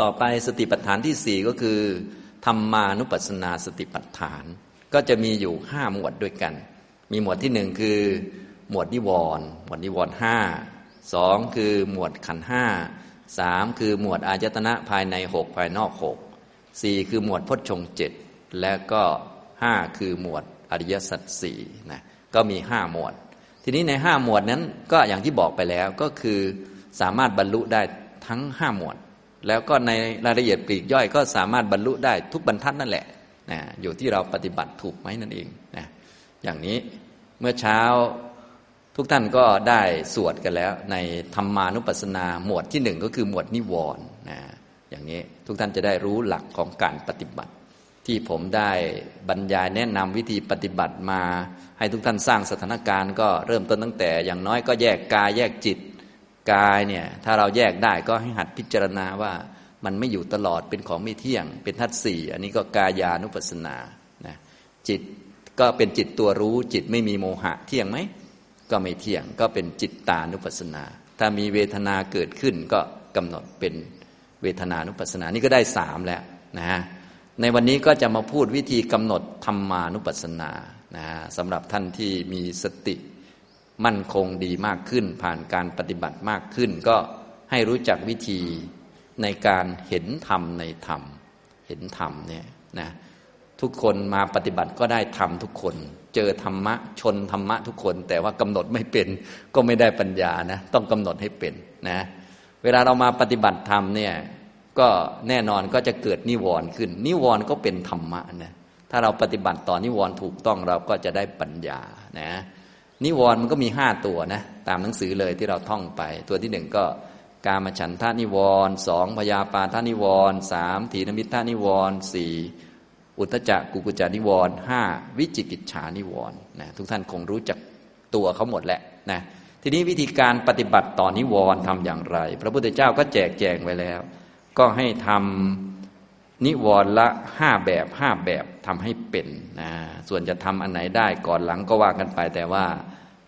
ต่อไปสติปัฏฐานที่สี่ก็คือธรรมานุปัสสนาสติปัฏฐาน ก็จะมีอยู่ห้าหมวดด้วยกัน มีหมวดที่หนึ่งคือ หมวดนิวรณ์หมวดนิวรณ์ห้าสองคือหมวดขันห้าสามคือหมวดอายตนะภายในหกภายนอกหกสี่คือหมวดพจชงเจ็ดและก็ห้าคือหมวดอริยสัจสี่นะก็มีห้าหมวด ทีนี้ในห้าหมวดนั้นก็อย่างที่บอกไปแล้วก็คือสามารถบรรลุได้ทั้งห้าหมวด แล้วก็ในรายละเอียดปลีกย่อยก็สามารถบรรลุได้ทุกบรรทัดนั่นแหละนะอยู่ที่เราปฏิบัติถูกไหมนั่นเองนะอย่างนี้เมื่อเช้าทุกท่านก็ได้สวดกันแล้ว ในธรรมานุปัสสนาหมวดที่หนึ่งก็คือหมวดนิวรณ์นะอย่างนี้ทุกท่านจะได้รู้หลักของการปฏิบัติ ที่ผมได้บรรยายแนะนำวิธีปฏิบัติมา ให้ทุกท่านสร้างสถานการณ์ก็เริ่มต้นตั้งแต่ อย่างน้อยก็แยกกายแยกจิต กายเนี่ยถ้าเราแยกได้ก็ให้หัดพิจารณาว่ามันไม่อยู่ตลอดเป็นของไม่เที่ยง เป็นทัศสี่อันนี้ก็กายานุปัสสนานะจิตก็เป็นจิตตัวรู้ จิตไม่มีโมหะเที่ยงไหมก็ไม่เที่ยงก็เป็นจิตตานุปัสสนา ถ้ามีเวทนาเกิดขึ้นก็กำหนดเป็นเวทนานุปัสสนานี่ก็ได้สามแล้วนะฮะในวันนี้ก็จะมาพูดวิธีกำหนดธรรมานุปัสสนานะสำหรับท่านที่มีสติ มั่นคงดีมากขึ้น ผ่านการปฏิบัติมากขึ้น ก็ให้รู้จักวิธีในการเห็นธรรมในธรรม เห็นธรรมเนี่ยนะทุกคนมาปฏิบัติก็ได้ธรรมทุกคน เจอธรรมะชนธรรมะทุกคน แต่ว่ากำหนดไม่เป็นก็ไม่ได้ปัญญานะต้องกำหนดให้เป็นนะเวลาเรามาปฏิบัติธรรมเนี่ยก็แน่นอนก็จะเกิดนิวรณ์ขึ้น นิวรณ์ก็เป็นธรรมะนะถ้าเราปฏิบัติต่อนิวรณ์ถูกต้องเราก็จะได้ปัญญานะ นิวรณ์มันก็มีห้าตัวนะตามหนังสือเลยที่เราท่องไป ตัวที่หนึ่งก็กามฉันทานิวรณ์สองพยาปาทานิวรณ์สามถีนมิทานิวรณ์สี่อุทจักกุกุจานิวรณ์ห้าวิจิกิจฉานิวรณ์นะทุกท่านคงรู้จักตัวเขาหมดแหละนะทีนี้วิธีการปฏิบัติต่อนิวรณ์ทำอย่างไร พระพุทธเจ้าก็แจกแจงไว้แล้ว ก็ให้ทำนิวรณ์ละห้าแบบห้าแบบทำให้เป็นนะส่วนจะทำอันไหนได้ก่อนหลังก็ว่ากันไปแต่ว่า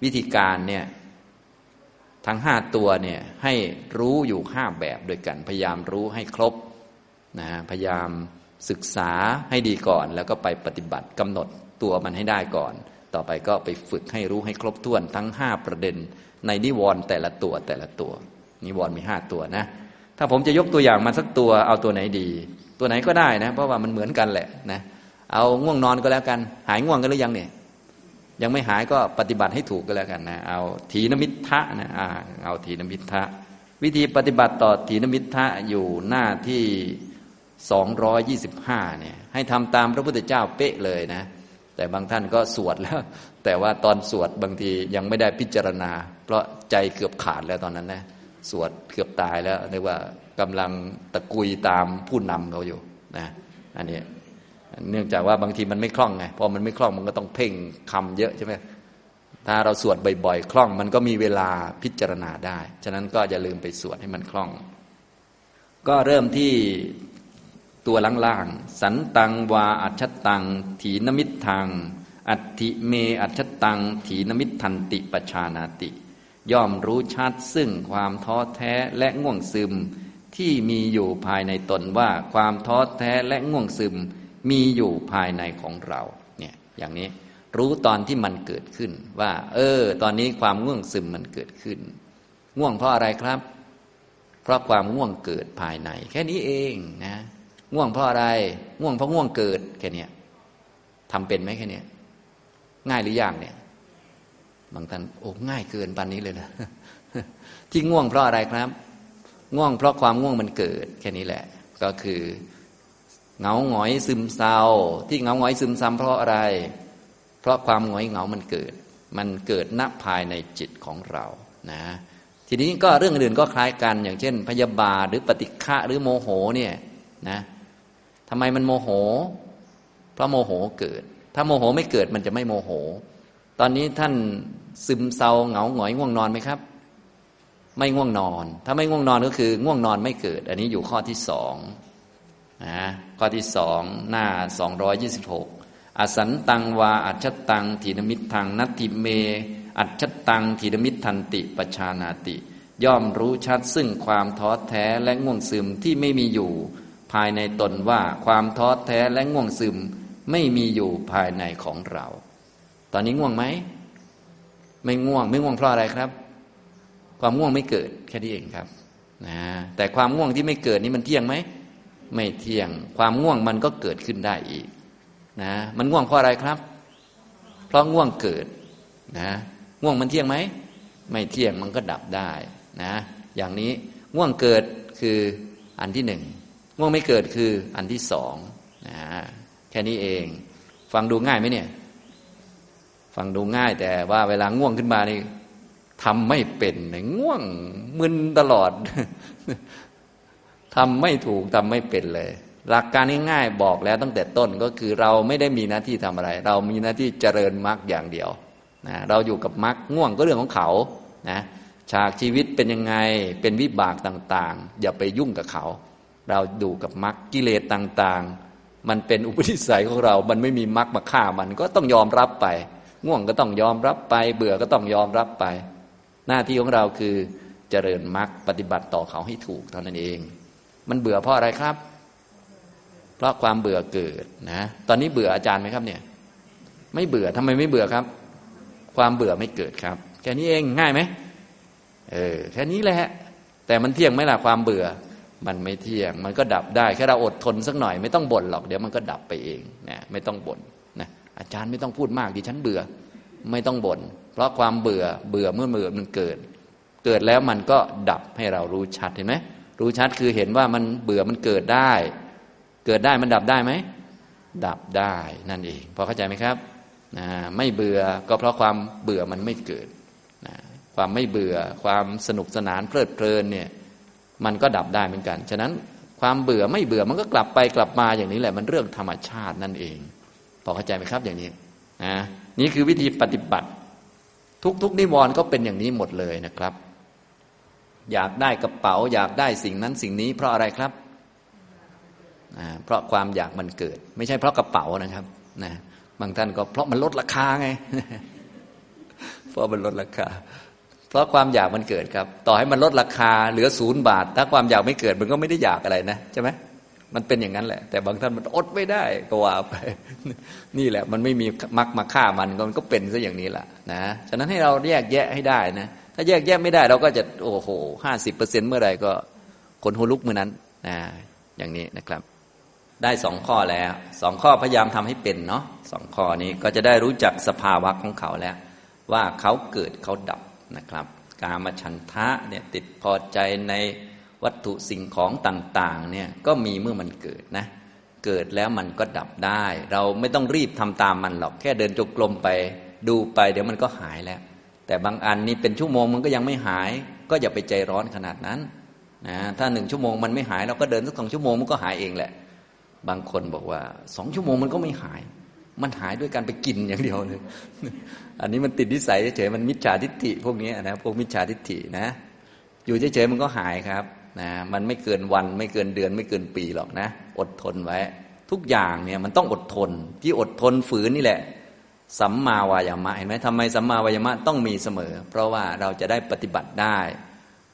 วิธีการเนี่ยทั้งห้าตัวเนี่ยให้รู้อยู่ห้าแบบโดยกัน พยายามรู้ให้ครบนะพยายามศึกษาให้ดีก่อน แล้วก็ไปปฏิบัติกำหนดตัวมันให้ได้ก่อน ต่อไปก็ไปฝึกให้รู้ให้ครบถ้วนทั้งห้าประเด็น ในนิวรณ์แต่ละตัวแต่ละตัว นิวรณ์มีห้าตัวนะ ถ้าผมจะยกตัวอย่างมาสักตัวเอาตัวไหนดี ตัวไหนก็ได้นะ เพราะว่ามันเหมือนกันแหละนะเอาง่วงนอนก็แล้วกัน หายง่วงกันหรือยังเนี่ย ยังไม่หายก็ปฏิบัติให้ถูกก็แล้วกันนะ เอาถีนมิทะนะอ่าเอาถีนมิทะวิธีปฏิบัติต่อถีนมิทะอยู่หน้าที่สองร้อยยี่สิบห้าเนี่ยให้ทำตามพระพุทธเจ้าเป๊ะเลยนะ แต่บางท่านก็สวดแล้ว แต่ว่าตอนสวดบางทียังไม่ได้พิจารณา เพราะใจเกือบขาดแล้วตอนนั้นนะสวดเกือบตายแล้วเรียกว่ากำลังตะกุยตามผู้นำเขาอยู่นะอันนี้ เนื่องจากว่าบางทีมันไม่คล่องไงพอมันไม่คล่องมันก็ต้องเพ่งคำเยอะใช่ไหมถ้าเราสวดบ่อยๆคล่อง มันก็มีเวลาพิจารณาได้ ฉะนั้นก็อย่าลืมไปสวดให้มันคล่อง ก็เริ่มที่ตัวล่างๆ สันตังวาอัจฉตัง ถีนมิตทางอัติเมอัจฉตัง ถีนมิตทันติปชานาติ ย่อมรู้ชัดซึ่งความท้อแท้และง่วงซึมที่มีอยู่ภายในตนว่าความท้อแท้และง่วงซึม มีอยู่ภายในของเราเนี่ยอย่างนี้รู้ตอนที่มันเกิดขึ้น ว่า เออ ตอนนี้ความง่วงซึมมันเกิดขึ้น ง่วงเพราะอะไรครับ เพราะความง่วงเกิดภายใน แค่นี้เองนะง่วงเพราะอะไร ง่วงเพราะง่วงเกิดแค่นี้ทำเป็นไหมแค่นี้ง่ายหรือยากเนี่ย บางท่านโอ้ง่ายเกินปานนี้เลยนะที่ง่วงเพราะอะไรครับ ง่วงเพราะความง่วงมันเกิด แค่นี้แหละ ก็คือ เหงาหงอยซึมเศร้า ที่เหงาหงอยซึมซ้ำเพราะอะไร เพราะความหงอยเหงามันเกิด มันเกิดณภายในจิตของเรานะทีนี้ก็เรื่องอื่นก็คล้ายกัน อย่างเช่น พยาบาทหรือปฏิฆะหรือโมโหเนี่ยนะทำไมมันโมโห เพราะโมโหเกิด ถ้าโมโหไม่เกิดมันจะไม่โมโห ตอนนี้ท่านซึมเศร้าเหงาหงอยง่วงนอนไหมครับ ไม่ง่วงนอน ถ้าไม่ง่วงนอนก็คือ ง่วงนอนไม่เกิด อันนี้อยู่ข้อที่สอง นะข้อที่สองหน้าสองร้อยยี่สิบหกอสันตังวาอัชฌัตตังถีนมิทธังนัตถิเม อัจฉตังถีนมิตรทันติปชานาติ ย่อมรู้ชัดซึ่งความท้อแท้และง่วงซึมที่ไม่มีอยู่ ภายในตนว่าความท้อแท้และง่วงซึมไม่มีอยู่ภายในของเรา ตอนนี้ง่วงไหม ไม่ง่วง ไม่ง่วงเพราะอะไรครับ ความง่วงไม่เกิดแค่นี้เองครับนะแต่ความง่วงที่ไม่เกิดนี่มันเที่ยงไหม ไม่เที่ยง ความง่วงมันก็เกิดขึ้นได้อีกนะมันง่วงเพราะอะไรครับ เพราะง่วงเกิดนะง่วงมันเที่ยงไหม ไม่เที่ยงมันก็ดับได้นะอย่างนี้ง่วงเกิดคืออันที่หนึ่งง่วงไม่เกิดคืออันที่สองนะแค่นี้เอง ฟังดูง่ายไหมเนี่ย ฟังดูง่ายแต่ว่าเวลาง่วงขึ้นมานี่ทำไม่เป็นง่วงมึนตลอด ทำไม่ถูกทำไม่เป็นเลย หลักการง่ายๆบอกแล้วตั้งแต่ต้นก็คือเราไม่ได้มีหน้าที่ทำอะไร เรามีหน้าที่เจริญมรรคอย่างเดียวนะเราอยู่กับมรรคง่วงก็เรื่องของเขานะฉากชีวิตเป็นยังไงเป็นวิบากต่างๆ อย่าไปยุ่งกับเขา เราดูกับมรรคกิเลสต่างๆ มันเป็นอุปนิสัยของเรา มันไม่มีมรรคมาฆ่ามันก็ต้องยอมรับไป ง่วงก็ต้องยอมรับไป เบื่อก็ต้องยอมรับไป หน้าที่ของเราคือเจริญมรรคปฏิบัติต่อเขาให้ถูกเท่านั้นเอง มันเบื่อเพราะอะไรครับ เพราะความเบื่อเกิดนะ ตอนนี้เบื่ออาจารย์ไหมครับเนี่ย ไม่เบื่อทำไมไม่เบื่อครับ ความเบื่อไม่เกิดครับ แค่นี้เองง่ายไหมเออแค่นี้แหละ แต่มันเที่ยงไหมล่ะความเบื่อ มันไม่เที่ยง มันก็ดับได้แค่เราอดทนสักหน่อยไม่ต้องบ่นหรอกเดี๋ยวมันก็ดับไปเองนะไม่ต้องบ่นนะอาจารย์ไม่ต้องพูดมากดิฉันเบื่อ ไม่ต้องบ่นเพราะความเบื่อเบื่อเมื่อเบื่อมันเกิด เกิดแล้วมันก็ดับให้เรารู้ชัดเห็นไหม รู้ชัดคือเห็นว่ามันเบื่อมันเกิดได้ เกิดได้มันดับได้ไหม ดับได้นั่นเอง พอเข้าใจไหมครับนะไม่เบื่อก็เพราะความเบื่อมันไม่เกิดนะความไม่เบื่อความสนุกสนานเพลิดเพลินเนี่ยมันก็ดับได้เหมือนกัน ฉะนั้นความเบื่อไม่เบื่อมันก็กลับไปกลับมาอย่างนี้แหละ มันเรื่องธรรมชาตินั่นเอง พอเข้าใจไหมครับอย่างนี้นะนี่คือวิธีปฏิบัติ ทุกๆนิวรณ์ก็เป็นอย่างนี้หมดเลยนะครับ อยากได้กระเป๋า อยากได้สิ่งนั้นสิ่งนี้ เพราะอะไรครับเพราะความอยากมันเกิด ไม่ใช่เพราะกระเป๋านะครับนะบางท่านก็เพราะมันลดราคาไงเพราะมันลดราคา เพราะความอยากมันเกิดครับ ต่อให้มันลดราคาเหลือศูนย์บาท ถ้าความอยากไม่เกิดมันก็ไม่ได้อยากอะไรนะใช่ไหมมันเป็นอย่างนั้นแหละ แต่บางท่านมันอดไม่ได้ก็ว่าไป นี่แหละ มันไม่มีมักมาฆ่ามันมันก็เป็นซะอย่างนี้แหละนะฉะนั้นให้เราแยกแยะให้ได้นะ ถ้าแยกแยะไม่ได้เราก็จะโอ้โหห้าสิบเปอร์เซ็นเมื่อไรก็คนหัวลุกเมื่อนั้นนะอย่างนี้นะครับ ได้สองข้อแล้วสองข้อพยายามทำให้เป็นเนาะสองข้อนี้ก็จะได้รู้จักสภาวะของเขาแล้ว ว่าเขาเกิดเขาดับนะครับ กามฉันทะเนี่ยติดพอใจในวัตถุสิ่งของต่างๆเนี่ยก็มีเมื่อมันเกิดนะเกิดแล้วมันก็ดับได้ เราไม่ต้องรีบทำตามมันหรอกแค่เดินจงกรมไปดูไป เดี๋ยวมันก็หายแล้ว แต่บางอันนี่เป็นชั่วโมงมันก็ยังไม่หาย ก็อย่าไปใจร้อนขนาดนั้นนะถ้าหนึ่งชั่วโมงมันไม่หายเราก็เดินสักสองชั่วโมงมันก็หายเองแหละ บางคนบอกว่าสองชั่วโมงมันก็ไม่หาย มันหายด้วยการไปกินอย่างเดียวเลยอันนี้มันติดนิสัยเฉยมันมิจฉาทิฏฐิพวกนี้นะพวกมิจฉาทิฏฐินะ อยู่เฉยๆมันก็หายครับนะมันไม่เกินวันไม่เกินเดือนไม่เกินปีหรอกนะ อดทนไว้ ทุกอย่างเนี่ยมันต้องอดทนที่อดทนฝืนนี่แหละ สัมมาวายามะเห็นไหมทำไมสัมมาวายามะต้องมีเสมอ เพราะว่าเราจะได้ปฏิบัติได้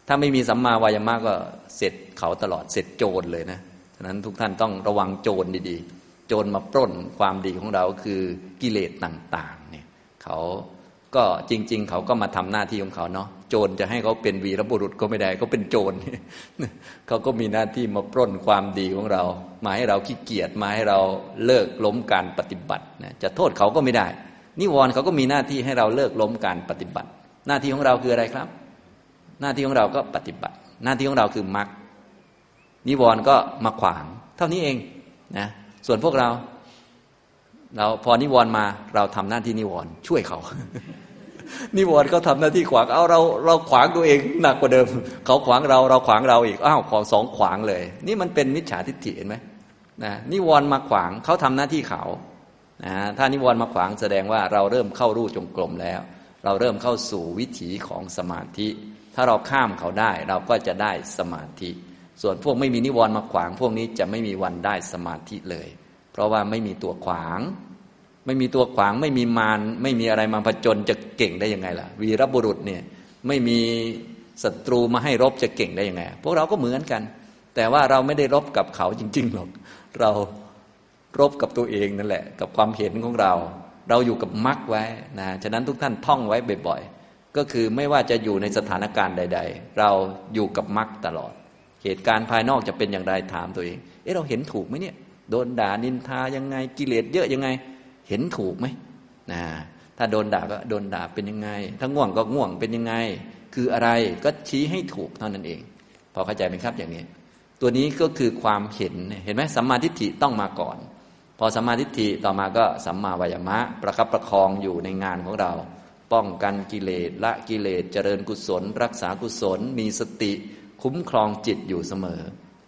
ถ้าไม่มีสัมมาวายามะก็เสร็จเขาตลอดเสร็จโจรเลยนะฉะนั้นทุกท่านต้องระวังโจรดีๆ โจรมาปล้นความดีของเราคือกิเลสต่างๆเนี่ยเขาก็จริง ๆ เขาก็มาทำหน้าที่ของเขาเนาะโจรจะให้เขาเป็นวีรบุรุษก็ไม่ได้เขาเป็นโจรเขาก็มีหน้าที่มาปล้นความดีของเรา มาให้เราขี้เกียจมาให้เราเลิกล้มการปฏิบัตินะจะโทษเขาก็ไม่ได้ นิวรณ์เขาก็มีหน้าที่ให้เราเลิกล้มการปฏิบัติ หน้าที่ของเราคืออะไรครับ หน้าที่ของเราก็ปฏิบัติ หน้าที่ของเราคือมรรคนิวรณ์ก็มาขวาง เท่านี้เองนะส่วนพวกเรา เราพอนิวรณ์มาเราทำหน้าที่นิวรณ์ช่วยเขา นิวรณ์เขาทาหน้าที่ขวางเอาเราเราขวางตัวเองหนักกว่าเดิม เขาขวางเราเราขวางเราอีกอ้าวของสองขวางเลย นี่มันเป็นมิจฉาทิฏฐิเห็นไหมนะนิวรณ์มาขวางเขาทำหน้าที่เขา นะถ้านิวรณ์มาขวางแสดงว่าเราเริ่มเข้ารูจงกรมแล้ว เราเริ่มเข้าสู่วิถีของสมาธิ ถ้าเราข้ามเขาได้เราก็จะได้สมาธิ ส่วนพวกไม่มีนิวรณ์มาขวาง พวกนี้จะไม่มีวันได้สมาธิเลย เพราะว่าไม่มีตัวขวาง ไม่มีตัวขวางไม่มีมารไม่มีอะไรมาผจญจะเก่งได้ยังไงล่ะ วีรบุรุษเนี่ยไม่มีศัตรูมาให้รบจะเก่งได้ยังไง พวกเราก็เหมือนกัน แต่ว่าเราไม่ได้รบกับเขาจริงๆหรอกเรา รบกับตัวเองนั่นแหละ กับความเห็นของเรา เราอยู่กับมรรคไว้นะฉะนั้นทุกท่านท่องไว้บ่อยๆก็คือไม่ว่าจะอยู่ในสถานการณ์ใด ๆ เราอยู่กับมรรคตลอด เหตุการณ์ภายนอกจะเป็นอย่างไรถามตัวเอง เอ๊ะเราเห็นถูกไหมเนี่ยโดนด่านินทายังไงกิเลสเยอะยังไง เห็นถูกไหมนะถ้าโดนด่าก็โดนด่าเป็นยังไง ถ้าง่วงก็ง่วงเป็นยังไง คืออะไรก็ชี้ให้ถูกเท่านั้นเอง พอเข้าใจไหมครับอย่างนี้ ตัวนี้ก็คือความเห็นเห็นไหมสัมมาทิฏฐิต้องมาก่อน พอสัมมาทิฏฐิต่อมาก็สัมมาวายมะ ประคับประคองอยู่ในงานของเรา ป้องกันกิเลสละกิเลสเจริญกุศล รักษากุศล มีสติ คุ้มครองจิตอยู่เสมอ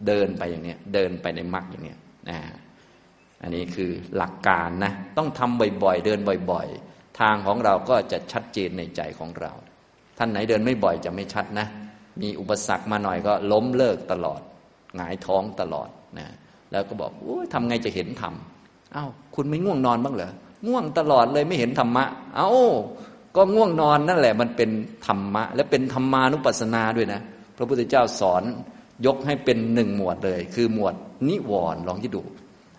เดินไปอย่างเนี้ยเดินไปในมรรคอย่างเนี้ยนะอันนี้คือหลักการนะต้องทำบ่อยๆ เดินบ่อย ๆ ทางของเราก็จะชัดเจนในใจของเรา ท่านไหนเดินไม่บ่อยจะไม่ชัดนะ มีอุปสรรคมาหน่อยก็ล้มเลิกตลอดหงายท้องตลอดนะแล้วก็บอกโอ้ยทำไงจะเห็นธรรม เอา้าคุณไม่ง่วงนอนบ้างเหรอง่วงตลอดเลยไม่เห็นธรรมะ เอา้าก็ง่วงนอนนั่นแหละ มันเป็นธรรมะ และเป็นธรรมานุปัสสนาด้วยนะ พระพุทธเจ้าสอนยกให้เป็นหนึ่งหมวดเลย คือหมวดนิวรณ์ลองคิดดู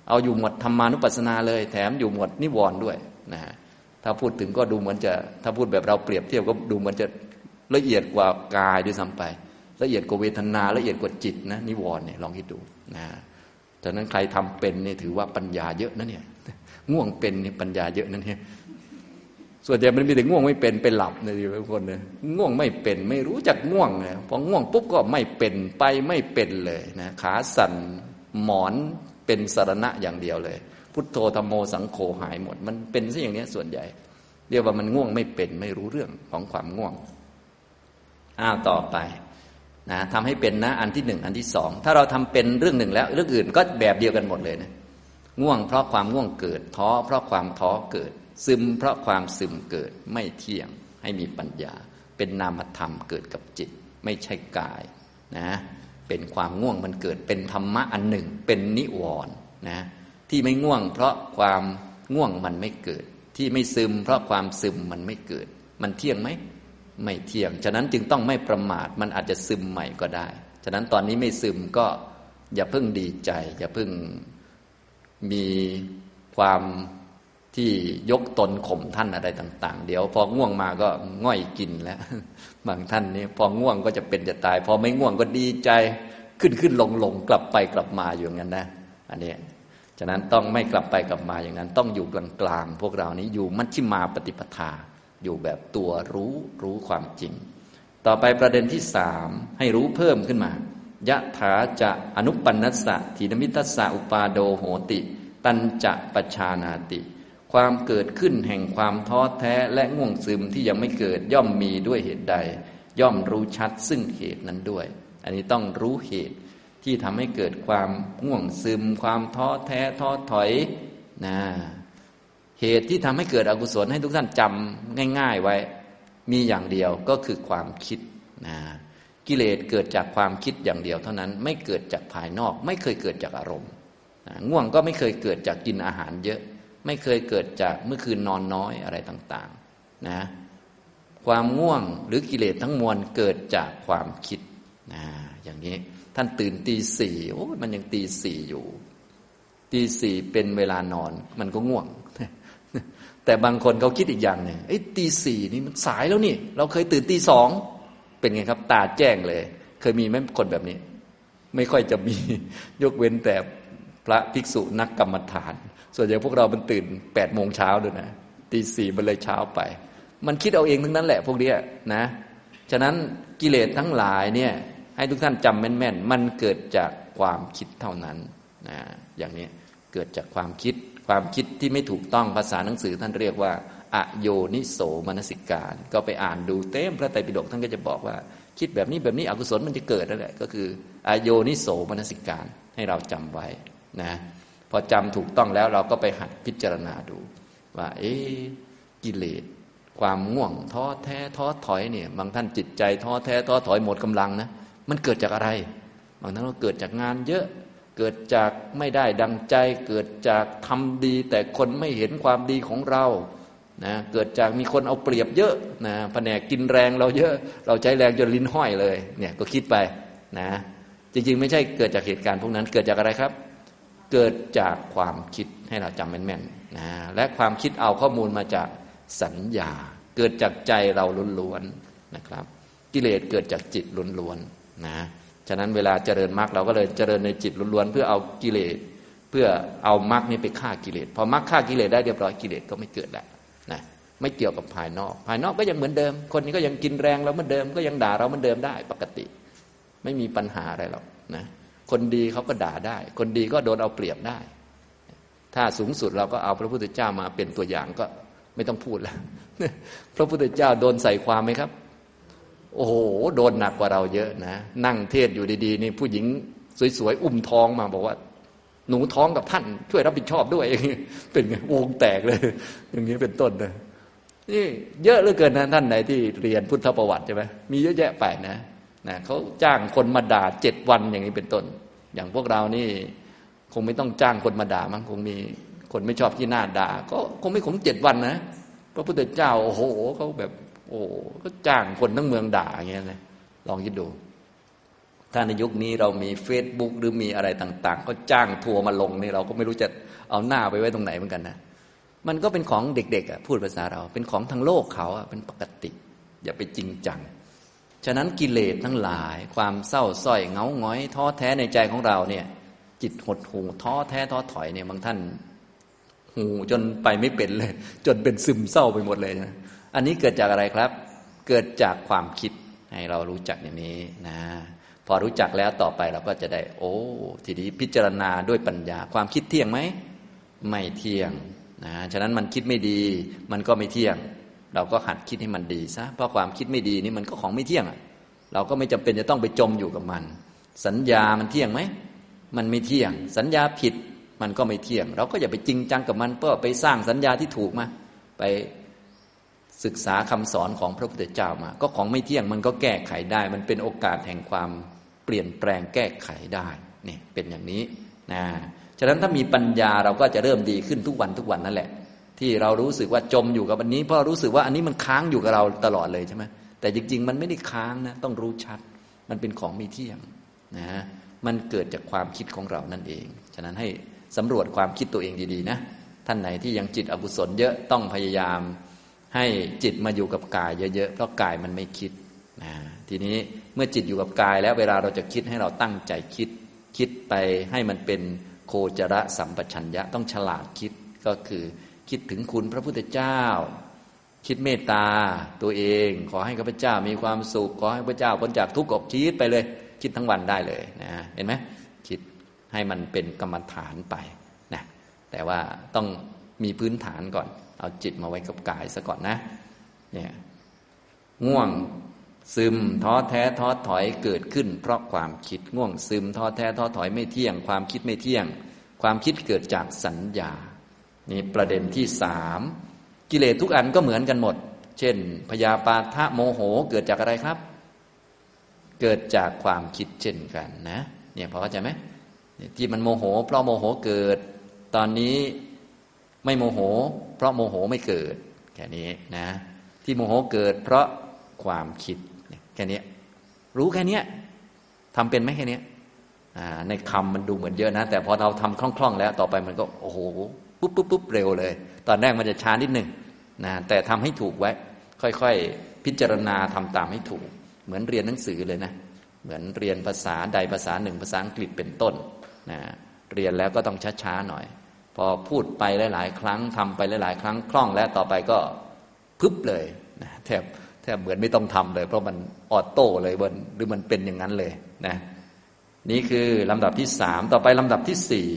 เอาอยู่หมวดธรรมานุปัสสนาเลย แถมอยู่หมวดนิวรณ์ด้วยนะฮะถ้าพูดถึงก็ดูเหมือนจะ ถ้าพูดแบบเราเปรียบเทียบก็ดูเหมือนจะละเอียดกว่ากายด้วยซ้ำไป ละเอียดกว่าเวทนาละเอียดกว่าจิตนะนิวรณ์เนี่ยลองคิดดูนะ ฉะนั้นใครทำเป็นนี่ถือว่าปัญญาเยอะนะเนี่ย ง่วงเป็นนี่ปัญญาเยอะนั่นเนี่ย ส่วนใหญ่มันมีแต่ง่วงไม่เป็นเป็นหลับนะทีบางคนเนี่ยง่วงไม่เป็นไม่รู้จักง่วงเลยพอง่วงปุ๊บก็ไม่เป็นไปไม่เป็นเลยนะขาสั่นหมอนเป็นสารณะอย่างเดียวเลย พุทโธธรรมโมสังโฆหายหมด มันเป็นซะอย่างนี้ส่วนใหญ่ เรียกว่ามันง่วงไม่เป็นไม่รู้เรื่องของความง่วงอ้าวต่อไป นะทำให้เป็นนะอันที่หนึ่งอันที่สองถ้าเราทำเป็นเรื่องหนึ่งแล้ว เรื่องอื่นก็แบบเดียวกันหมดเลยนะง่วงเพราะความง่วงเกิด ท้อเพราะความท้อเกิด ซึมเพราะความซึมเกิดไม่เที่ยงให้มีปัญญา เป็นนามธรรมเกิดกับจิต ไม่ใช่กายนะเป็นความง่วงมันเกิดเป็นธรรมะอันหนึ่ง เป็นนิวรณ์นะที่ไม่ง่วงเพราะความง่วงมันไม่เกิด ที่ไม่ซึม เพราะความซึมมันไม่เกิด มันเที่ยงไหม ไม่เที่ยง ฉะนั้นจึงต้องไม่ประมาท มันอาจจะซึมใหม่ก็ได้ ฉะนั้นตอนนี้ไม่ซึมก็อย่าเพิ่งดีใจ อย่าเพิ่งมีความที่ยกตนข่มท่านอะไรต่าง ๆ เดี๋ยว พอง่วงมาก็ง่อยกินแล้ว บางท่านนี่พอง่วงก็จะเป็นจะตาย พอไม่ง่วงก็ดีใจขึ้นขึ้นลงลงกลับไปกลับมาอยู่างนั้นนะ อันนี้ฉะนั้นต้องไม่กลับไปกลับมาอย่างนั้น ต้องอยู่กลางๆพวกเรานี้อยู่มัชชิมาปฏิปทา อยู่แบบตัวรู้รู้ความจริง ต่อไปประเด็นที่สามให้รู้เพิ่มขึ้นมายะถาจะอนุปันนัสสะทีนมิทัสสะอุปาโดโหติ ตันจะปชานาติ ความเกิดขึ้นแห่งความท้อแท้และง่วงซึมที่ยังไม่เกิดย่อมมีด้วยเหตุใด ย่อมรู้ชัดซึ่งเหตุนั้นด้วย อันนี้ต้องรู้เหตุที่ทำให้เกิดความง่วงซึม ความท้อแท้ท้อถอยนะ เหตุที่ทำให้เกิดอกุศลให้ทุกท่านจำง่าย ๆไว้ มีอย่างเดียวก็คือความคิดนะกิเลสเกิดจากความคิดอย่างเดียวเท่านั้น ไม่เกิดจากภายนอก ไม่เคยเกิดจากอารมณ์ง่วงก็ไม่เคยเกิดจากกินอาหารเยอะ ไม่เคยเกิดจากเมื่อคืนนอนน้อยอะไรต่างๆนะความง่วงหรือกิเลสทั้งมวลเกิดจากความคิดนะอย่างนี้ท่านตื่นตีสี่โอ้มันยังตีสี่อยู่ตีสี่เป็นเวลานอนมันก็ง่วง แต่บางคนเขาคิดอีกอย่างหนึ่งไอ้ตีสี่นี่มันสายแล้วนี่ เราเคยตื่นตีสองเป็นไงครับ ตาแจ้งเลย เคยมีไหมคนแบบนี้ ไม่ค่อยจะมียกเว้นแต่พระภิกษุนักกรรมฐาน ส่วนใหญ่พวกเรามันตื่นแปดโมงเช้าด้วยนะตีสี่มันเลยเช้าไป มันคิดเอาเองทั้งนั้นแหละพวกนี้นะฉะนั้นกิเลสทั้งหลายเนี่ยให้ทุกท่านจำแม่นๆ มันเกิดจากความคิดเท่านั้นนะอย่างนี้เกิดจากความคิด ความคิดที่ไม่ถูกต้องภาษาหนังสือท่านเรียกว่าอโยนิโสมนสิการ ก็ไปอ่านดูเต็มพระไตรปิฎกท่านก็จะบอกว่า คิดแบบนี้แบบนี้อกุศลมันจะเกิดนั่นแหละก็คืออโยนิโสมนสิการให้เราจำไว้นะพอจำถูกต้องแล้วเราก็ไปหัดพิจารณาดู ว่า เอ๊กิเลส ความง่วงท้อแท้ท้อถอยเนี่ยบางท่านจิตใจท้อแท้ท้อถอยหมดกำลังนะมันเกิดจากอะไร บางท่านก็เกิดจากงานเยอะ เกิดจากไม่ได้ดังใจ เกิดจากทำดี แต่คนไม่เห็นความดีของเรานะเกิดจากมีคนเอาเปรียบเยอะนะแผนกกินแรงเราเยอะ เราใช้แรงจนลิ้นห้อยเลย เนี่ยก็คิดไปนะ จริง ๆ ไม่ใช่เกิดจากเหตุการณ์พวกนั้น เกิดจากอะไรครับ เกิดจากความคิดให้เราจำแม่นๆนะและความคิดเอาข้อมูลมาจากสัญญา เกิดจากใจเราล้วนๆนะครับ กิเลสเกิดจากจิตล้วนๆนะ ฉะนั้นเวลาเจริญมรรคเราก็เลยเจริญในจิตล้วนๆเพื่อเอากิเลสเพื่อเอามรรคนี้ไปฆ่ากิเลสพอมรรคฆ่ากิเลสได้เรียบร้อยกิเลสก็ไม่เกิดแล้วนะไม่เกี่ยวกับภายนอก ภายนอกก็ยังเหมือนเดิม คนนี้ก็ยังกินแรงเราเหมือนเดิม ก็ยังด่าเราเหมือนเดิมได้ปกติ ไม่มีปัญหาอะไรหรอกนะคนดีเขาก็ด่าได้ คนดีก็โดนเอาเปรียบได้ ถ้าสูงสุดเราก็เอาพระพุทธเจ้ามาเป็นตัวอย่างก็ไม่ต้องพูดแล้ว พระพุทธเจ้าโดนใส่ความไหมครับ โอ้โหโดนหนักกว่าเราเยอะนะ นั่งเทศอยู่ดีๆนี่ผู้หญิงสวยๆอุ้มท้องมาบอกว่า หนูท้องกับท่าน ช่วยรับผิดชอบด้วยอย่างนี้เป็นไงวงแตกเลย อย่างนี้เป็นต้นนะนี่เยอะเหลือเกินนะท่านไหนที่เรียนพุทธประวัติใช่ไหมมีเยอะแยะไปนะนะเขาจ้างคนมาด่าเจ็ดวันอย่างนี้เป็นต้น อย่างพวกเรานี่ คงไม่ต้องจ้างคนมาด่ามั้งคงมีคนไม่ชอบที่หน้าด่า ก็คงไม่คงเจ็ดวันนะพระพุทธเจ้าโอ้โหเขาแบบ โอ้ก็จ้างคนทั้งเมืองด่าอย่างเงี้ยเลยลองคิดดู ถ้าในยุคนี้เรามีเฟซบุ๊กหรือมีอะไรต่าง ๆ ก็จ้างทัวร์มาลงนี่เราก็ไม่รู้จะเอาหน้าไปไว้ตรงไหนเหมือนกันนะมันก็เป็นของเด็กๆอะพูดภาษาเรา เป็นของทางโลกเขาอะเป็นปกติ อย่าไปจริงจัง ฉะนั้นกิเลสทั้งหลาย ความเศร้าส้อยเงาหงอยท้อแท้ในใจของเราเนี่ย จิตหดหูท้อแท้ท้อถอยเนี่ยบางท่านหูจนไปไม่เป็นเลย จนเป็นซึมเศร้าไปหมดเลยนะ อันนี้เกิดจากอะไรครับ เกิดจากความคิดให้เรารู้จักอย่างนี้นะ พอรู้จักแล้วต่อไปเราก็จะได้ โอ้ ทีนี้พิจารณาด้วยปัญญา ความคิดเที่ยงไหม ไม่เที่ยงนะฉะนั้นมันคิดไม่ดี มันก็ไม่เที่ยง เราก็หัดคิดให้มันดีซะเพราะความคิดไม่ดีนี่มันก็ของไม่เที่ยงเราก็ไม่จำเป็นจะต้องไปจมอยู่กับมัน สัญญามันเที่ยงไหมมันไม่เที่ยง สัญญาผิดมันก็ไม่เที่ยง เราก็อย่าไปจริงจังกับมันเพื่อไปสร้างสัญญาที่ถูกมา ไป ศึกษาคำสอนของพระพุทธเจ้ามา ก็ของไม่เที่ยงมันก็แก้ไขได้ มันเป็นโอกาสแห่งความเปลี่ยนแปลงแก้ไขได้เนี่ยเป็นอย่างนี้นะฉะนั้นถ้ามีปัญญาเราก็จะเริ่มดีขึ้นทุกวันทุกวันนั่นแหละ ที่เรารู้สึกว่าจมอยู่กับอันนี้ เพราะรู้สึกว่าอันนี้มันค้างอยู่กับเราตลอดเลยใช่ไหมแต่จริง ๆ มันไม่ได้ค้างนะต้องรู้ชัด มันเป็นของไม่เที่ยงนะมันเกิดจากความคิดของเรานั่นเอง ฉะนั้นให้สำรวจความคิดตัวเองดีๆนะท่านไหนที่ยังจิตอกุศลเยอะต้องพยายาม ให้จิตมาอยู่กับกายเยอะๆ เพราะกายมันไม่คิดนะทีนี้เมื่อจิตอยู่กับกายแล้วเวลาเราจะคิดให้เราตั้งใจคิด คิดไปให้มันเป็นโคจรสัมปชัญญะต้องฉลาดคิดก็คือ คิดถึงคุณพระพุทธเจ้า คิดเมตตาตัวเอง ขอให้ข้าพเจ้ามีความสุขขอให้พระเจ้าพ้นจากทุกข์กบชีวิตไปเลย คิดทั้งวันได้เลยนะเห็นไหมคิดให้มันเป็นกรรมฐานไปนะแต่ว่าต้องมีพื้นฐานก่อน เอาจิตมาไว้กับกายซะก่อนนะ เนี่ยง่วงซึมท้อแท้ท้อถอยเกิดขึ้น เพราะความคิดง่วงซึมท้อแท้ท้อถอยไม่เที่ยง ความคิดไม่เที่ยง ความคิดเกิดจากสัญญา นี่ประเด็นที่สามกิเลสทุกอันก็เหมือนกันหมด เช่น พยาปาทะโมโหเกิดจากอะไรครับ เกิดจากความคิดเช่นกันนะ เนี่ยพอเข้าใจไหมที่มันโมโห เพราะโมโหเกิด ตอนนี้ ไม่โมโห เพราะโมโหไม่เกิดแค่นี้นะ ที่โมโหเกิด เพราะความคิดแค่นี้รู้แค่นี้ทำเป็นไหมแค่นี้ในคำมันดูเหมือนเยอะนะ แต่พอเราทำคล่องๆแล้ว ต่อไปมันก็โอ้โหปุ๊บปุ๊บปุ๊บเร็วเลย ตอนแรกมันจะช้านิดหนึ่งนะแต่ทำให้ถูกไว้ ค่อยๆ พิจารณาทำตามให้ถูก เหมือนเรียนหนังสือเลยนะ เหมือนเรียนภาษาใดภาษาหนึ่งภาษาอังกฤษเป็นต้นนะเรียนแล้วก็ต้องช้าๆหน่อย อพูดไปหลาย ๆ ครั้งทำไปหลาย ๆ ครั้งคล่องแล้วต่อไปก็พึบเลยนะแทบแทบเหมือนไม่ต้องทำเลย เพราะมันออโต้เลยบนหรือมันเป็นอย่างนั้นเลยนะนี่คือลำดับที่สามต่อไปลำดับที่สี่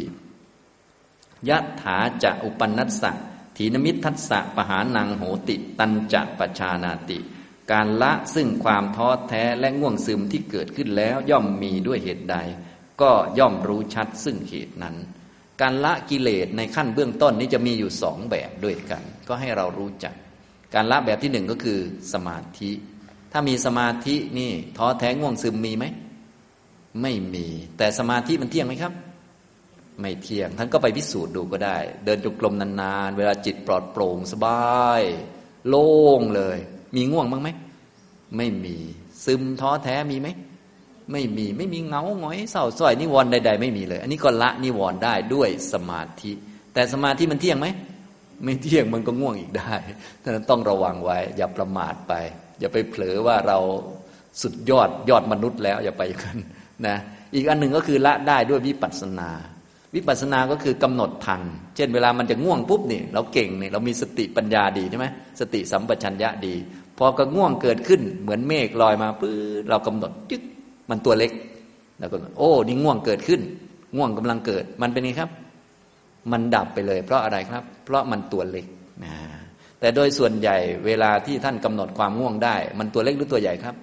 ยะถาจะอุปนัสสะถีนมิทัสสะปหานังโหติตันจะปชานาติ การละซึ่งความท้อแท้และง่วงซึมที่เกิดขึ้นแล้วย่อมมีด้วยเหตุใด ก็ย่อมรู้ชัดซึ่งเหตุนั้น การละกิเลสในขั้นเบื้องต้นนี้จะมีอยู่สองแบบด้วยกัน ก็ให้เรารู้จัก การละแบบที่หนึ่งก็คือสมาธิ ถ้ามีสมาธินี่ท้อแท้ง่วงซึมมีไหม ไม่มี แต่สมาธิมันเที่ยงไหมครับ ไม่เที่ยง ท่านก็ไปพิสูจน์ดูก็ได้ เดินจงกรมนานๆ เวลาจิตปลอดโปร่งสบาย โล่งเลย มีง่วงบ้างไหม ไม่มี ซึมท้อแท้มีไหม ไม่มีไม่มีเงาหงอยเศร้าส้อยนิวรณ์ใด ๆ ไม่มีเลย อันนี้ก็ละนิวรณ์ได้ด้วยสมาธิ แต่สมาธิมันเที่ยงไหมไม่เที่ยงมันก็ง่วงอีกได้ฉะนั้นต้องระวังไว้ อย่าประมาทไป อย่าไปเผลอว่าเราสุดยอดยอดมนุษย์แล้ว อย่าไปอย่างนั้นนะอีกอันหนึ่งก็คือละได้ด้วยวิปัสสนา วิปัสสนาก็คือกำหนดทัน เช่นเวลามันจะง่วงปุ๊บนี่เราเก่งนี่เรามีสติปัญญาดีใช่ไหมสติสัมปชัญญะดีพอก็ง่วงเกิดขึ้นเหมือนเมฆลอยมาปื้อเรากำหนดจึ๊ก มันตัวเล็กแล้วก็โอ้นี่ง่วงเกิดขึ้น ง่วงกำลังเกิด มันเป็นไงครับ มันดับไปเลย เพราะอะไรครับ เพราะมันตัวเล็กนะแต่โดยส่วนใหญ่เวลาที่ท่านกำหนดความง่วงได้ มันตัวเล็กหรือตัวใหญ่ครับ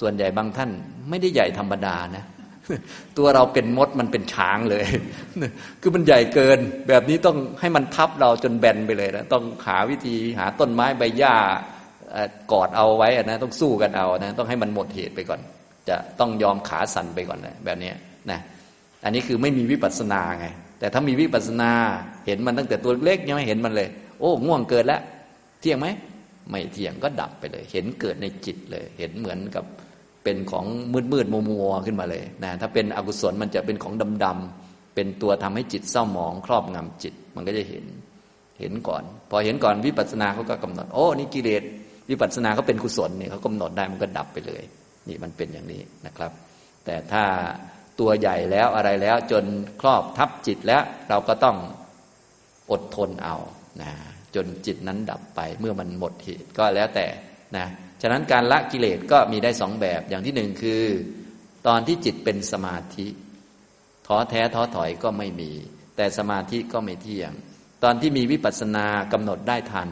ส่วนใหญ่บางท่านไม่ได้ใหญ่ธรรมดานะ ตัวเราเป็นมดมันเป็นช้างเลย คือมันใหญ่เกิน แบบนี้ต้องให้มันทับเราจนแบนไปเลยนะต้องหาวิธีหาต้นไม้ใบหญ้ากอดเอาไว้นะต้องสู้กันเอานะต้องให้มันหมดเหตุไปก่อน จะต้องยอมขาสั่นไปก่อนเลยแบบนี้นะอันนี้คือไม่มีวิปัสสนาไง แต่ถ้ามีวิปัสสนาเห็นมันตั้งแต่ตัวเล็กยังไม่เห็นมันเลย โอ้ง่วงเกิดแล้ว เที่ยงไหมไม่เที่ยงก็ดับไปเลย เห็นเกิดในจิตเลย เห็นเหมือนกับเป็นของมืดมืดมัวมัวขึ้นมาเลยนะถ้าเป็นอกุศลมันจะเป็นของดำดำเป็นตัวทำให้จิตเศร้าหมองครอบงำจิต มันก็จะเห็นเห็นก่อน พอเห็นก่อนวิปัสสนาเขาก็กำหนด โอ้นี่กิเลสวิปัสสนาเขาเป็นกุศลเนี่ยเขากำหนดได้มันก็ดับไปเลย นี่มันเป็นอย่างนี้นะครับ แต่ถ้าตัวใหญ่แล้วอะไรแล้วจนครอบทับจิตแล้ว เราก็ต้องอดทนเอานะจนจิตนั้นดับไปเมื่อมันหมดเหตุก็แล้วแต่นะฉะนั้นการละกิเลสก็มีได้สองแบบอย่างที่หนึ่งคือ ตอนที่จิตเป็นสมาธิท้อแท้ท้อถอยก็ไม่มี แต่สมาธิก็ไม่เที่ยง ตอนที่มีวิปัสสนากำหนดได้ทัน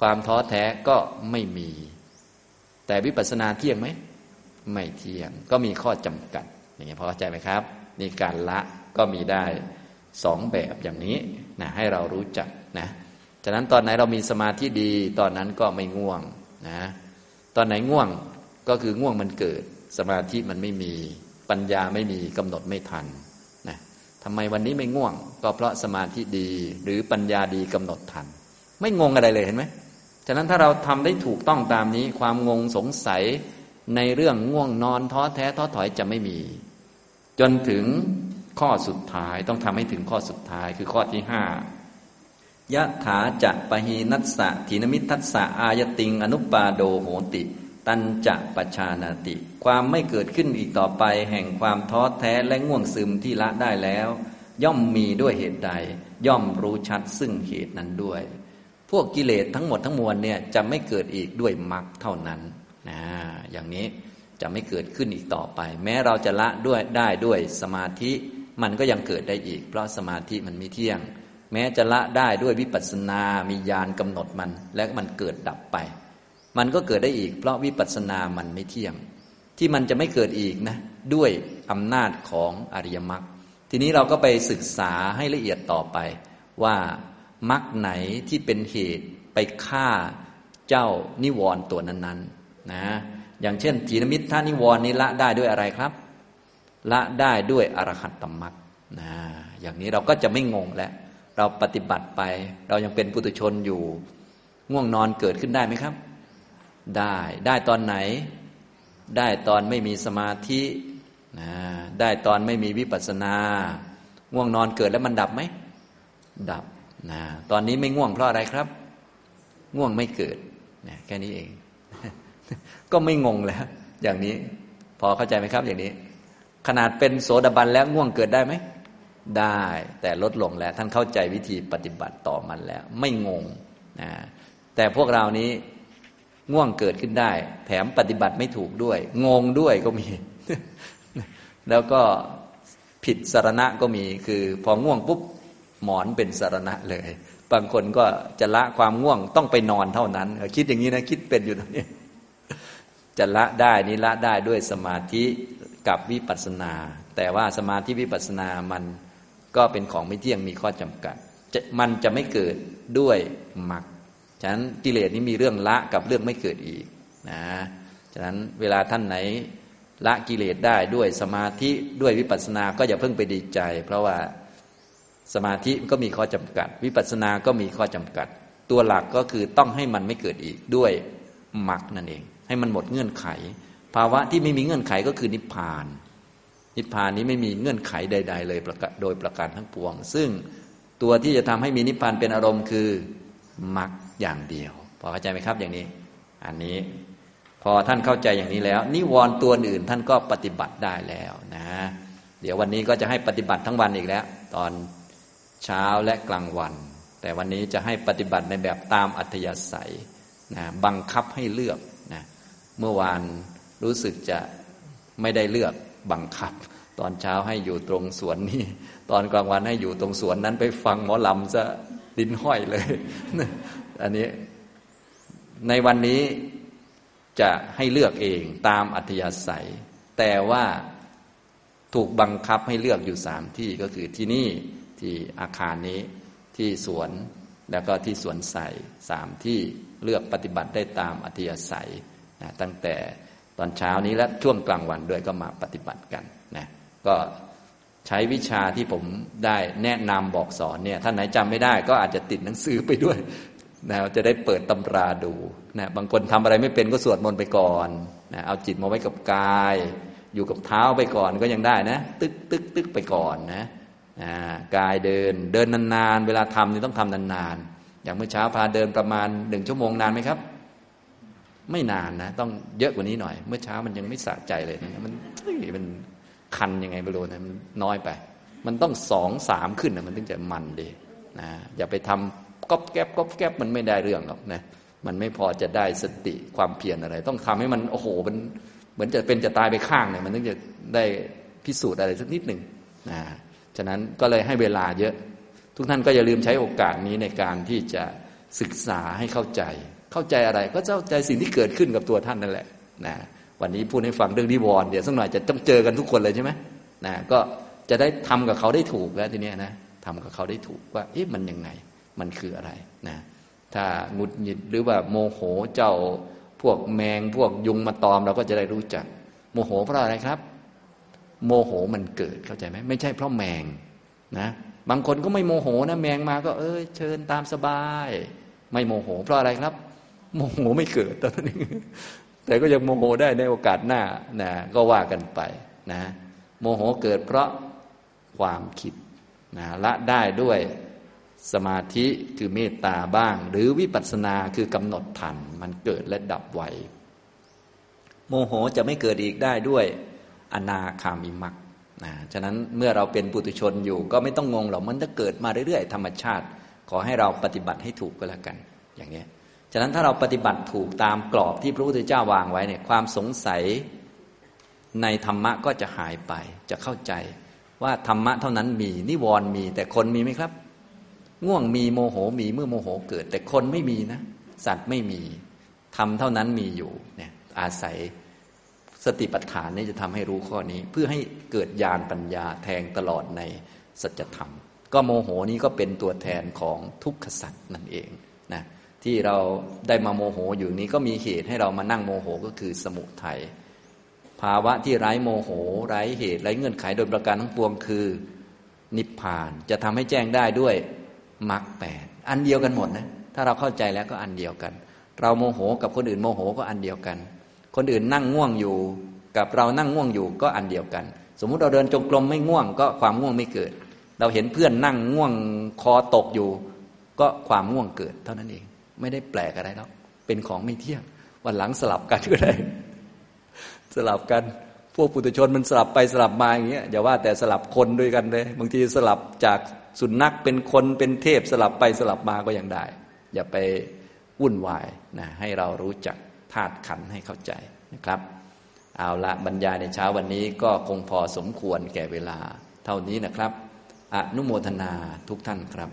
ความท้อแท้ก็ไม่มี แต่วิปัสสนาเที่ยงไหม ไม่เที่ยง ก็มีข้อจำกัด อย่างนี้พอเข้าใจไหมครับ นี่การละก็มีได้สองแบบอย่างนี้นะให้เรารู้จักนะฉะนั้นตอนไหนเรามีสมาธิดี ตอนนั้นก็ไม่ง่วงนะตอนไหนง่วงก็คือง่วงมันเกิด สมาธิมันไม่มีปัญญาไม่มีกำหนดไม่ทันนะทำไมวันนี้ไม่ง่วง ก็เพราะสมาธิดีหรือปัญญาดีกำหนดทัน ไม่งงอะไรเลยเห็นไหมฉะนั้นถ้าเราทำได้ถูกต้องตามนี้ ความงงสงสัย ในเรื่องง่วงนอนท้อแท้ท้อถอยจะไม่มี จนถึงข้อสุดท้ายต้องทำให้ถึงข้อสุดท้ายคือข้อที่ห้ายะถาจะปะหีนัสสะถีนมิทัสสะอายติง อนุปาโดโหติ ตันจะปชานาติ ความไม่เกิดขึ้นอีกต่อไปแห่งความท้อแท้และง่วงซึมที่ละได้แล้ว ย่อมมีด้วยเหตุใด ย่อมรู้ชัดซึ่งเหตุนั้นด้วย พวกกิเลสทั้งหมดทั้งมวลเนี่ยจะไม่เกิดอีกด้วยมรรคเท่านั้นนะ อย่างนี้จะไม่เกิดขึ้นอีกต่อไป แม้เราจะละด้วยได้ด้วยสมาธิมันก็ยังเกิดได้อีก เพราะสมาธิมันไม่เที่ยง แม้จะละได้ด้วยวิปัสสนา มีญาณกำหนดมัน และมันเกิดดับไป มันก็เกิดได้อีก เพราะวิปัสสนามันไม่เที่ยง ที่มันจะไม่เกิดอีกนะด้วยอำนาจของอริยมรรคทีนี้เราก็ไปศึกษาให้ละเอียดต่อไป ว่ามรรคไหนที่เป็นเหตุไปฆ่าเจ้านิวรณ์ตัวนั้นนะ อย่างเช่นถีนมิตรท่านิวรณ์นี้ละได้ด้วยอะไรครับ ละได้ด้วยอรหัตตมรรคนะอย่างนี้เราก็จะไม่งงแล้ว เราปฏิบัติไป เรายังเป็นปุถุชนอยู่ ง่วงนอนเกิดขึ้นได้ไหมครับ ได้ได้ตอนไหน ได้ตอนไม่มีสมาธินะได้ตอนไม่มีวิปัสสนาง่วงนอนเกิดแล้วมันดับไหม ดับนะตอนนี้ไม่ง่วงเพราะอะไรครับ ง่วงไม่เกิดนะแค่นี้เอง ก็ไม่งงแล้ว อย่างนี้ พอเข้าใจไหมครับ อย่างนี้ ขนาดเป็นโสดาบันแล้วง่วงเกิดได้ไหม ได้แต่ลดลงแล้ว ท่านเข้าใจวิธีปฏิบัติต่อมันแล้ว ไม่งงนะแต่พวกเรานี้ง่วงเกิดขึ้นได้ แถมปฏิบัติไม่ถูกด้วย งงด้วยก็มี แล้วก็ผิดสารณะก็มีคือ พอง่วงปุ๊บหมอนเป็นสารณะเลย บางคนก็จะละความง่วงต้องไปนอนเท่านั้น คิดอย่างนี้นะ คิดเป็นอยู่ตรงนี้ จะละได้นี้ละได้ด้วยสมาธิกับวิปัสสนา แต่ว่าสมาธิวิปัสสนามันก็เป็นของไม่เที่ยงมีข้อจำกัด มันจะไม่เกิดด้วยมรรคฉะนั้นกิเลสนี้มีเรื่องละกับเรื่องไม่เกิดอีกนะฉะนั้นเวลาท่านไหนละกิเลสได้ด้วยสมาธิด้วยวิปัสสนา ก็อย่าเพิ่งไปดีใจ เพราะว่าสมาธิก็มีข้อจำกัด วิปัสสนาก็มีข้อจำกัด ตัวหลักก็คือต้องให้มันไม่เกิดอีกด้วยมรรคนั่นเอง ให้มันหมดเงื่อนไข ภาวะที่ไม่มีเงื่อนไขก็คือนิพพาน นิพพานนี้ไม่มีเงื่อนไขใด ๆ เลยโดยประการทั้งปวง ซึ่งตัวที่จะทำให้มีนิพพานเป็นอารมณ์คือมรรคอย่างเดียวพอเข้าใจไหมครับอย่างนี้ อันนี้พอท่านเข้าใจอย่างนี้แล้ว นิวรณ์ตัวอื่นท่านก็ปฏิบัติได้แล้วนะ เดี๋ยววันนี้ก็จะให้ปฏิบัติทั้งวันอีกแล้ว ตอนเช้าและกลางวัน แต่วันนี้จะให้ปฏิบัติในแบบตามอัธยาศัยนะบังคับให้เลือก เมื่อวานรู้สึกจะไม่ได้เลือกบังคับ ตอนเช้าให้อยู่ตรงสวนนี้ตอนกลางวันให้อยู่ตรงสวนนั้นไปฟังหมอลำซะดินห้อยเลย อันนี้ในวันนี้จะให้เลือกเองตามอัธยาศัย แต่ว่าถูกบังคับให้เลือกอยู่สามที่ก็คือที่นี่ที่อาคารนี้ที่สวนแล้วก็ที่สวนใสสามที่เลือกปฏิบัติได้ตามอัธยาศัย นะตั้งแต่ตอนเช้านี้และช่วงกลางวันด้วยก็มาปฏิบัติกันนะก็ใช้วิชาที่ผมได้แนะนำบอกสอนเนี่ยท่านไหนจำไม่ได้ก็อาจจะติดหนังสือไปด้วยนะจะได้เปิดตำราดูนะบางคนทำอะไรไม่เป็นก็สวดมนต์ไปก่อนนะเอาจิตมาไว้กับกาย อยู่กับเท้าไปก่อนก็ยังได้นะ ตึกตึกตึกไปก่อนนะนะกายเดินเดินนานๆ เวลาทำนี่ต้องทำนานๆ อย่างเมื่อเช้าพาเดินประมาณหนึ่งชั่วโมงนานไหมครับ ไม่นานนะ ต้องเยอะกว่านี้หน่อย เมื่อเช้ามันยังไม่สะใจเลยนะมันมันคันยังไงไม่รู้นะมันน้อยไป มันต้องสองสามขึ้นนะมันถึงจะมันดีนะอย่าไปทำก๊อบแก๊บก๊อบแก๊บมันไม่ได้เรื่องหรอกนะมันไม่พอจะได้สติความเพียรอะไร ต้องทำให้มันโอ้โหมันเหมือนจะเป็นจะตายไปข้างเนี่ยมันถึงจะได้พิสูจน์อะไรสักนิดหนึ่งนะฉะนั้นก็เลยให้เวลาเยอะ ทุกท่านก็อย่าลืมใช้โอกาสนี้ในการที่จะศึกษาให้เข้าใจ เข้าใจอะไรก็เข้าใจสิ่งที่เกิดขึ้นกับตัวท่านนั่นแหละนะวันนี้พูดให้ฟังเรื่องนิวรณ์เดี๋ยวสักหน่อยจะต้องเจอกันทุกคนเลยใช่ไหมนะก็จะได้ทำกับเขาได้ถูกแล้วทีนี้นะทำกับเขาได้ถูกว่าเอ๊ะมันยังไงมันคืออะไรนะถ้าหงุดหงิดหรือว่าโมโหเจ้าพวกแมงพวกยุงมาตอมเราก็จะได้รู้จัก โมโหเพราะอะไรครับ โมโหมันเกิดเข้าใจไหมไม่ใช่เพราะแมงนะบางคนก็ไม่โมโหนะแมงมาก็เออเชิญตามสบาย ไม่โมโหเพราะอะไรครับ โมโหไม่เกิดตอนนี้แต่ก็ยังโมโหได้ในโอกาสหน้านะก็ว่ากันไปนะ โมโหเกิดเพราะความคิดนะละได้ด้วยสมาธิคือเมตตาบ้าง หรือวิปัสสนาคือกำหนดทัน มันเกิดและดับไวโมโหจะไม่เกิดอีกได้ด้วยอนาคามิมักนะฉะนั้นเมื่อเราเป็นปุถุชนอยู่ ก็ไม่ต้องงงหรอกมันจะเกิดมาเรื่อยๆ ธรรมชาติ ขอให้เราปฏิบัติให้ถูกก็แล้วกัน อย่างนี้ ฉะนั้นถ้าเราปฏิบัติถูกตามกรอบที่พระพุทธเจ้าวางไว้เนี่ยความสงสัยในธรรมะก็จะหายไป จะเข้าใจว่าธรรมะเท่านั้นมีนิวรณ์มี แต่คนมีไหมครับ ง่วงมีโมโหมีเมื่อโมโหเกิด แต่คนไม่มีนะ สัตว์ไม่มีทำเท่านั้นมีอยู่เนี่ยอาศัยสติปัฏฐานนี่จะทำให้รู้ข้อนี้ เพื่อให้เกิดญาณปัญญาแทงตลอดในสัจธรรม ก็โมโหนี้ก็เป็นตัวแทนของทุกขสัตว์นั่นเอง ที่เราได้มาโมโหอยู่นี้ก็มีเหตุให้เรามานั่งโมโหก็คือสมุทยัยภาวะที่ไร้โมโหไร้เหตุไร้เงื่อนไขโดยประการทั้งปวงคือ นิพพานจะทำให้แจ้งได้ด้วยมรรคแปดอันเดียวกันหมดนะถ้าเราเข้าใจแล้วก็อันเดียวกัน เราโมโหกับคนอื่นโมโหก็อันเดียวกัน คนอื่นนั่งง่วงอยู่กับเรานั่งง่วงอยู่ก็อันเดียวกัน สมมุติเราเดินจงกรมไม่ง่วง ก็ความง่วงไม่เกิด เราเห็นเพื่อนนั่งง่วงคอตกอยู่ ก็ความง่วงเกิดเท่านั้นเอง ไม่ได้แปลกอะไรแล้วเป็นของไม่เที่ยง วันหลังสลับกันก็ได้ สลับกันพวกปุถุชนมันสลับไปสลับมาอย่างเงี้ยอย่าว่าแต่สลับคนด้วยกันเลยบางทีสลับจากสุนัขเป็นคนเป็นเทพสลับไปสลับมาก็ยังได้ อย่าไปวุ่นวายนะให้เรารู้จักธาตุขันให้เข้าใจนะครับ เอาละบรรยายในเช้าวันนี้ก็คงพอสมควรแก่เวลา เท่านี้นะครับ อนุโมทนาทุกท่านครับ